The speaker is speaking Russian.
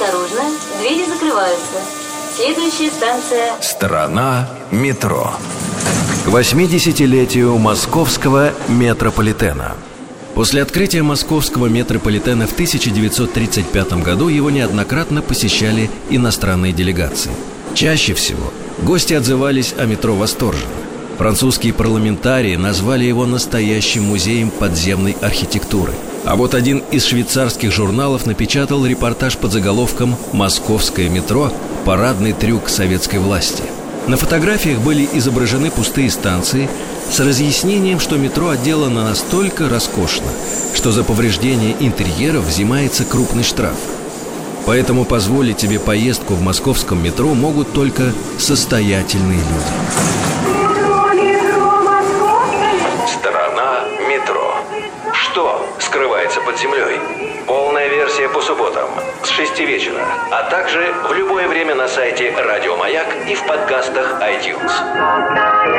Осторожно, двери закрываются. Следующая станция... Страна метро. К 80-летию московского метрополитена. После открытия московского метрополитена в 1935 году его неоднократно посещали иностранные делегации. Чаще всего гости отзывались о метро восторженно. Французские парламентарии назвали его настоящим музеем подземной архитектуры. А вот один из швейцарских журналов напечатал репортаж под заголовком «Московское метро. Парадный трюк советской власти». На фотографиях были изображены пустые станции с разъяснением, что метро отделано настолько роскошно, что за повреждение интерьеров взимается крупный штраф. Поэтому позволить тебе поездку в московском метро могут только состоятельные люди. Скрывается под землей? Полная версия по субботам с 6 вечера, а также в любое время на сайте Радио Маяк и в подкастах iTunes.